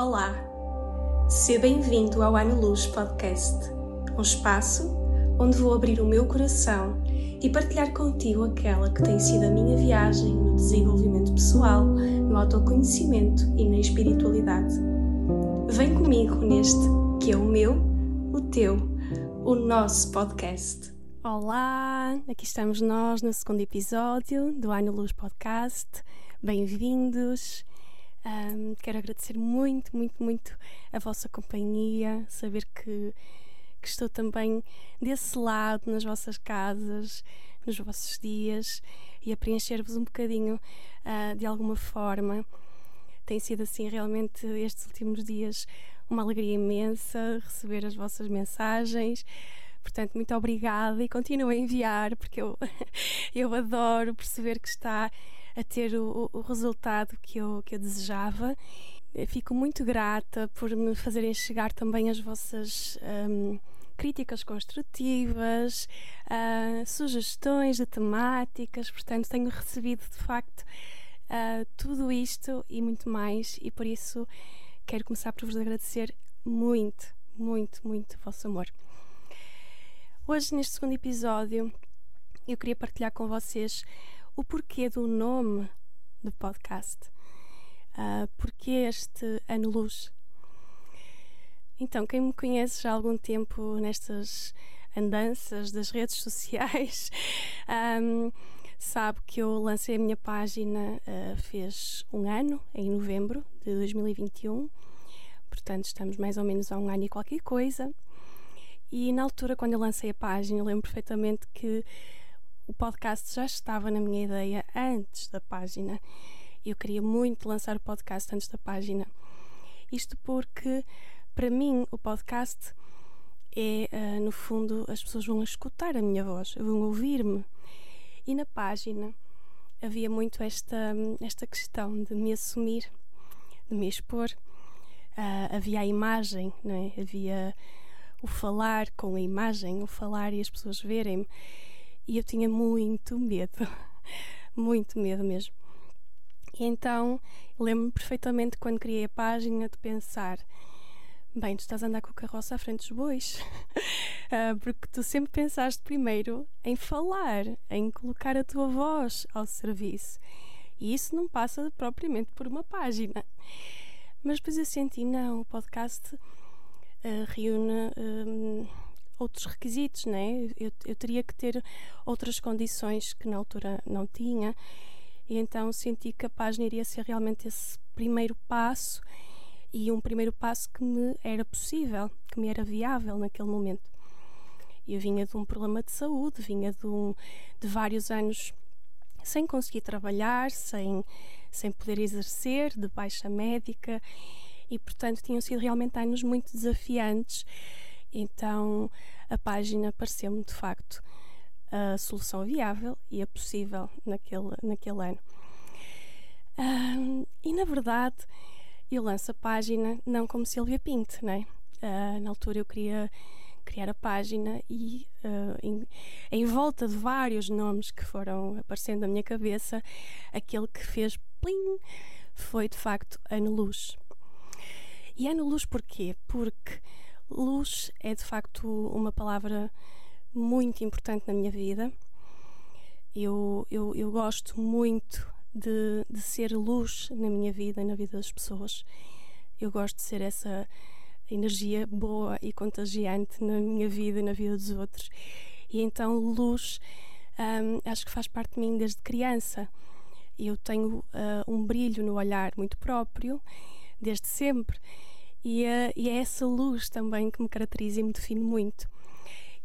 Olá, seja bem-vindo ao Ano Luz Podcast, um espaço onde vou abrir o meu coração e partilhar contigo aquela que tem sido a minha viagem no desenvolvimento pessoal, no autoconhecimento e na espiritualidade. Vem comigo neste que é o meu, o teu, o nosso podcast. Olá, aqui estamos nós no segundo episódio do Ano Luz Podcast. Bem-vindos. Um, quero agradecer muito, muito, muito a vossa companhia, saber que, que estou também desse lado, nas vossas casas, nos vossos dias e a preencher-vos um bocadinho uh, de alguma forma. Tem sido assim realmente estes últimos dias uma alegria imensa receber as vossas mensagens. Portanto, muito obrigada e continuem a enviar, porque eu, eu adoro perceber que está a ter o, o resultado que eu, que eu desejava. Fico muito grata por me fazerem chegar também as vossas um, críticas construtivas, uh, sugestões de temáticas. Portanto, tenho recebido de facto uh, tudo isto e muito mais, e por isso quero começar por vos agradecer muito, muito, muito o vosso amor. Hoje, neste segundo episódio, eu queria partilhar com vocês o porquê do nome do podcast. Uh, porquê este ano luz? Então, quem me conhece já há algum tempo nestas andanças das redes sociais um, sabe que eu lancei a minha página uh, fez um ano, em novembro de 2021. Portanto, estamos mais ou menos há um ano e qualquer coisa. E na altura, quando eu lancei a página, eu lembro perfeitamente que o podcast já estava na minha ideia antes da página. Eu queria muito lançar o podcast antes da página. Isto porque, para mim, o podcast é, uh, no fundo, as pessoas vão escutar a minha voz, vão ouvir-me. E na página havia muito esta, esta questão de me assumir, de me expor. Uh, havia a imagem, não é? havia o falar com a imagem, o falar e as pessoas verem-me. E eu tinha muito medo, muito medo mesmo. E então lembro-me perfeitamente quando criei a página de pensar: bem, tu estás a andar com o carroça à frente dos bois, uh, porque tu sempre pensaste primeiro em falar, em colocar a tua voz ao serviço. E isso não passa propriamente por uma página. Mas depois eu senti: não, o podcast uh, reúne. Uh, outros requisitos, né? Eu, eu teria que ter outras condições que na altura não tinha, e então senti que a página iria ser realmente esse primeiro passo e um primeiro passo que me era possível, que me era viável naquele momento. Eu vinha de um problema de saúde, vinha de, um, de vários anos sem conseguir trabalhar, sem, sem poder exercer, de baixa médica, e portanto tinham sido realmente anos muito desafiantes então a página pareceu-me de facto a solução viável e a possível naquele, naquele ano. e na verdade eu lanço a página não como Silvia Pinto, né? Uh, na altura eu queria criar a página e uh, em, em, volta de vários nomes que foram aparecendo na minha cabeça, aquele que fez plim foi de facto Ano Luz. E Ano Luz porquê? Porque Luz é de facto uma palavra muito importante na minha vida. Eu, eu, eu gosto muito de, de ser luz na minha vida e na vida das pessoas. Eu gosto de ser essa energia boa e contagiante na minha vida e na vida dos outros. E então, luz, um, acho que faz parte de mim desde criança. Eu tenho uh, um brilho no olhar muito próprio, desde sempre. E, uh, e é essa luz também que me caracteriza e me define muito.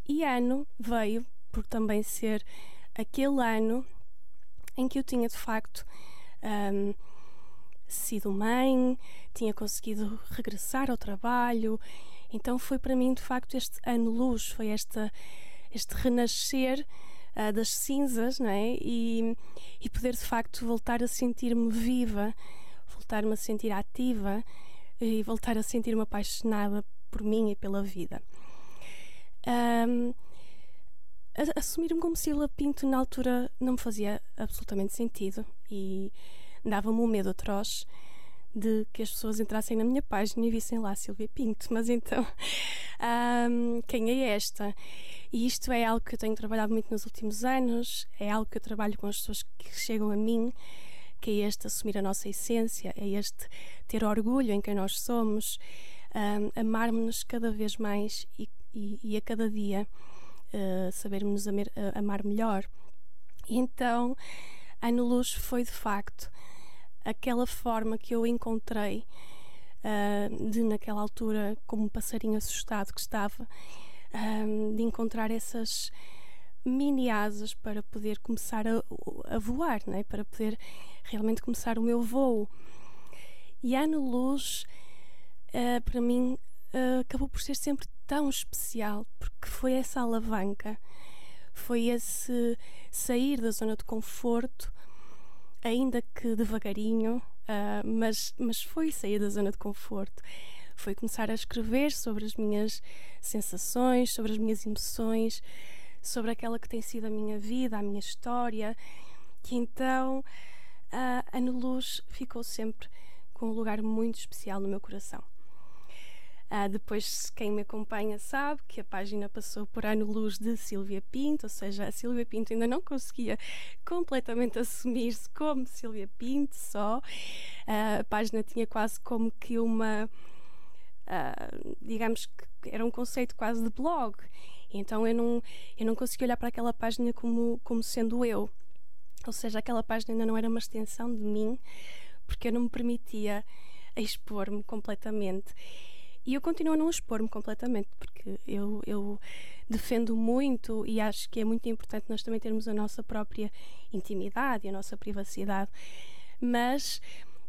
E ano veio por também ser aquele ano em que eu tinha de facto um, sido mãe, tinha conseguido regressar ao trabalho. Então foi para mim de facto este ano luz, foi esta, este renascer uh, das cinzas, não é? E, e poder de facto voltar a sentir-me viva, voltar-me a sentir ativa e voltar a sentir-me apaixonada por mim e pela vida. Um, Assumir-me como Sila Pinto na altura não me fazia absolutamente sentido e dava-me um medo atroz de que as pessoas entrassem na minha página e vissem lá Silvia Pinto. Mas então, um, quem é esta? E isto é algo que eu tenho trabalhado muito nos últimos anos, é algo que eu trabalho com as pessoas que chegam a mim, que é este assumir a nossa essência, é este ter orgulho em quem nós somos, um, amar-nos cada vez mais e, e, e, a cada dia uh, sabermos amar, uh, amar melhor. Então, Ano Luz foi de facto aquela forma que eu encontrei uh, de, naquela altura, como um passarinho assustado que estava, uh, de encontrar essas mini asas para poder começar a, a voar, né? para poder realmente começar o meu voo. E Ano Luz, uh, para mim, acabou por ser sempre tão especial, porque foi essa alavanca, foi esse sair da zona de conforto ainda que devagarinho, uh, mas, mas foi sair da zona de conforto. Foi começar a escrever sobre as minhas sensações, sobre as minhas emoções, sobre aquela que tem sido a minha vida, a minha história. E então uh, a Ana Luz ficou sempre com um lugar muito especial no meu coração. Uh, depois, quem me acompanha sabe que a página passou por ano luz de Silvia Pinto, ou seja, a Silvia Pinto ainda não conseguia completamente assumir-se como Silvia Pinto só. Uh, a página tinha quase como que uma. Uh, digamos que era um conceito quase de blog. Então eu não, eu não conseguia olhar para aquela página como, como sendo eu. Ou seja, aquela página ainda não era uma extensão de mim, porque eu não me permitia expor-me completamente. E eu continuo a não expor-me completamente, porque eu, eu defendo muito e acho que é muito importante nós também termos a nossa própria intimidade e a nossa privacidade. Mas,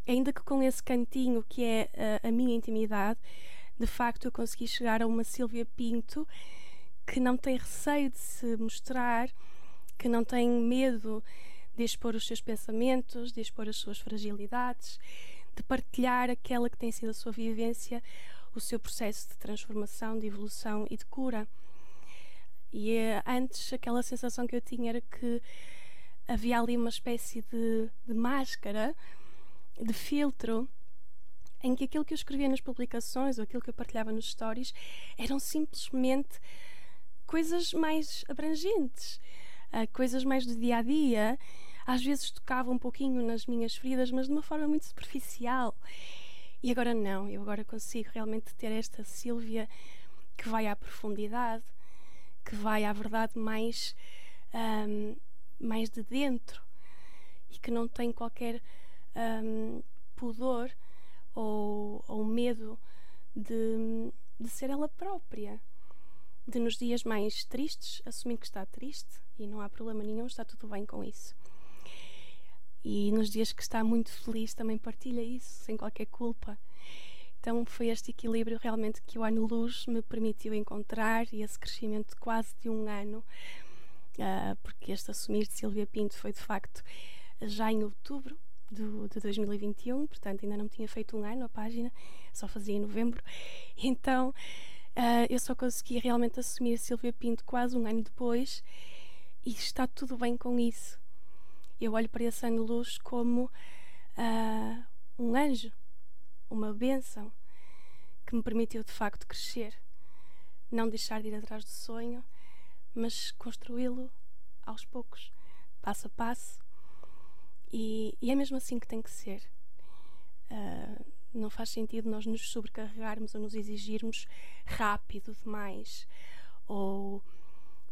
ainda que com esse cantinho que é a, a minha intimidade, de facto eu consegui chegar a uma Silvia Pinto que não tem receio de se mostrar, que não tem medo de expor os seus pensamentos, de expor as suas fragilidades, de partilhar aquela que tem sido a sua vivência o seu processo de transformação, de evolução e de cura. E eh, antes aquela sensação que eu tinha era que havia ali uma espécie de, de máscara, de filtro, em que aquilo que eu escrevia nas publicações ou aquilo que eu partilhava nos stories eram simplesmente coisas mais abrangentes, uh, coisas mais do dia a dia. Às vezes tocava um pouquinho nas minhas feridas, mas de uma forma muito superficial. E agora não, eu agora consigo realmente ter esta Sílvia que vai à profundidade, que vai à verdade mais, um, mais de dentro e que não tem qualquer um, pudor ou, ou medo de, de ser ela própria. De nos dias mais tristes, assumir que está triste e não há problema nenhum, está tudo bem com isso e nos dias que está muito feliz também partilha isso sem qualquer culpa. Então foi este equilíbrio realmente que o ano luz me permitiu encontrar e esse crescimento de quase de um ano, uh, porque este assumir de Silvia Pinto foi de facto já em outubro do, de 2021, portanto ainda não tinha feito um ano a página, só fazia em novembro. Então uh, eu só consegui realmente assumir Silvia Pinto quase um ano depois e está tudo bem com isso eu olho para esse ano luz como uh, um anjo, uma bênção que me permitiu de facto crescer, não deixar de ir atrás do sonho, mas construí-lo aos poucos, passo a passo. E, e, é mesmo assim que tem que ser. Uh, não faz sentido nós nos sobrecarregarmos ou nos exigirmos rápido demais ou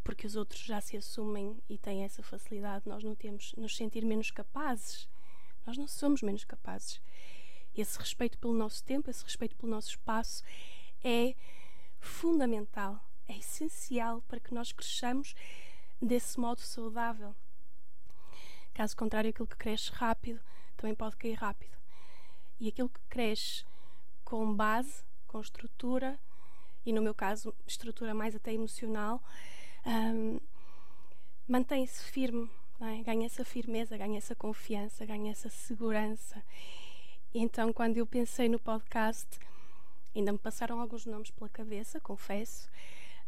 porque os outros já se assumem e têm essa facilidade, nós não temos nos sentir menos capazes. Nós não somos menos capazes. Esse respeito pelo nosso tempo, esse respeito pelo nosso espaço é fundamental, é essencial para que nós cresçamos desse modo saudável. Caso contrário, aquilo que cresce rápido também pode cair rápido. E aquilo que cresce com base, com estrutura, e no meu caso, estrutura mais até emocional, um, mantém-se firme, é? ganha essa firmeza, ganha essa confiança, ganha essa segurança. Então, quando eu pensei no podcast, ainda me passaram alguns nomes pela cabeça, confesso.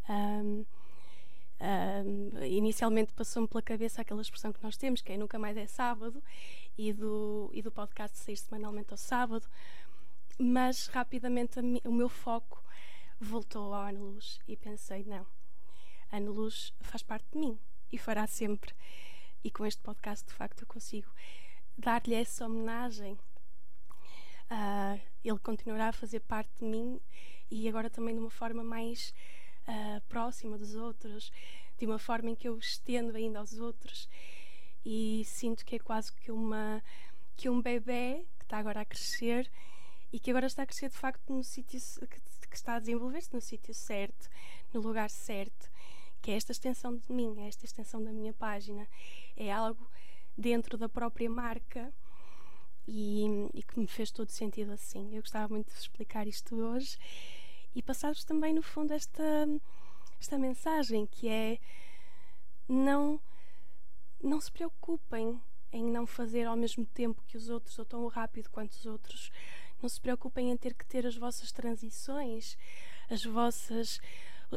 Um, um, inicialmente passou-me pela cabeça aquela expressão que nós temos, que é nunca mais é sábado, e do, e do podcast sair semanalmente ao sábado, mas rapidamente o meu foco voltou Ano Luz e pensei: não, Ano Luz faz parte de mim e fará sempre. E com este podcast, de facto, eu consigo dar-lhe essa homenagem. Uh, ele continuará a fazer parte de mim e agora também de uma forma mais uh, próxima dos outros, de uma forma em que eu estendo ainda aos outros e sinto que é quase que uma que um bebê que está agora a crescer e que agora está a crescer de facto no sítio que, que está a desenvolver-se no sítio certo, no lugar certo, que é esta extensão de mim, é esta extensão da minha página, é algo dentro da própria marca e, e que me fez todo sentido assim. Eu gostava muito de explicar isto hoje e passar-vos também no fundo esta esta mensagem que é não não se preocupem em não fazer ao mesmo tempo que os outros ou tão rápido quanto os outros. Não se preocupem em ter que ter as vossas transições, as vossas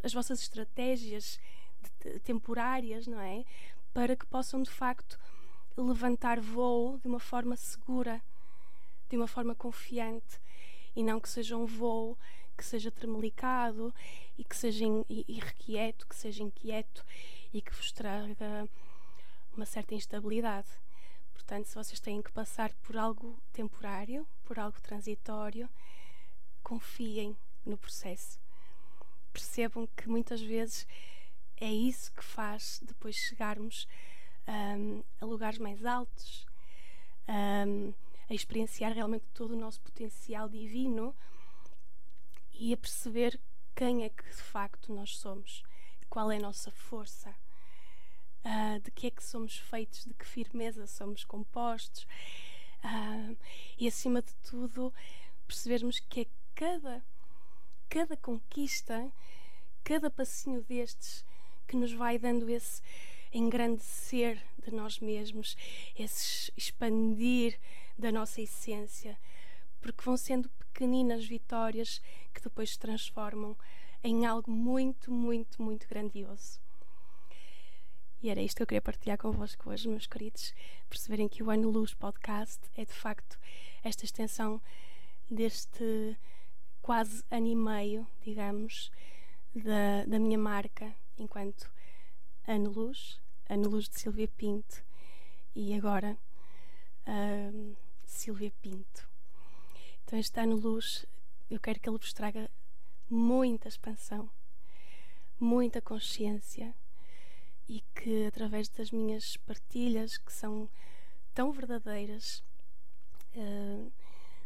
as vossas estratégias temporárias, não é? Para que possam de facto levantar voo de uma forma segura, de uma forma confiante e não que seja um voo que seja tremelicado e que seja irrequieto, que seja inquieto e que vos traga uma certa instabilidade. Portanto, se vocês têm que passar por algo temporário, por algo transitório, confiem no processo. Percebam que muitas vezes é isso que faz depois chegarmos um, a lugares mais altos, um, a experienciar realmente todo o nosso potencial divino e a perceber quem é que de facto nós somos, qual é a nossa força, uh, de que é que somos feitos, de que firmeza somos compostos uh, e acima de tudo percebermos que é cada, cada conquista, cada passinho destes que nos vai dando esse engrandecer de nós mesmos, esse expandir da nossa essência, porque vão sendo pequeninas vitórias que depois se transformam em algo muito, muito, muito grandioso. E era isto que eu queria partilhar convosco hoje, meus queridos, perceberem que o Ano Luz Podcast é de facto esta extensão deste quase ano e meio, digamos, da, da minha marca enquanto Ano Luz, Ano Luz de Silvia Pinto e agora uh, Silvia Pinto. Então, este ano luz, eu quero que ele vos traga muita expansão, muita consciência e que através das minhas partilhas, que são tão verdadeiras, uh,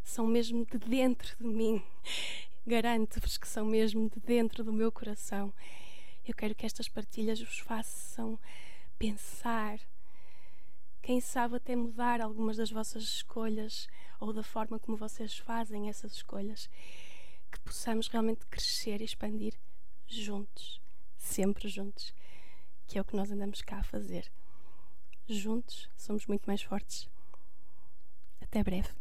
são mesmo de dentro de mim, garanto-vos que são mesmo de dentro do meu coração. Eu quero que estas partilhas vos façam pensar, quem sabe até mudar algumas das vossas escolhas ou da forma como vocês fazem essas escolhas, que possamos realmente crescer e expandir juntos, sempre juntos, que é o que nós andamos cá a fazer. Juntos somos muito mais fortes. Até breve.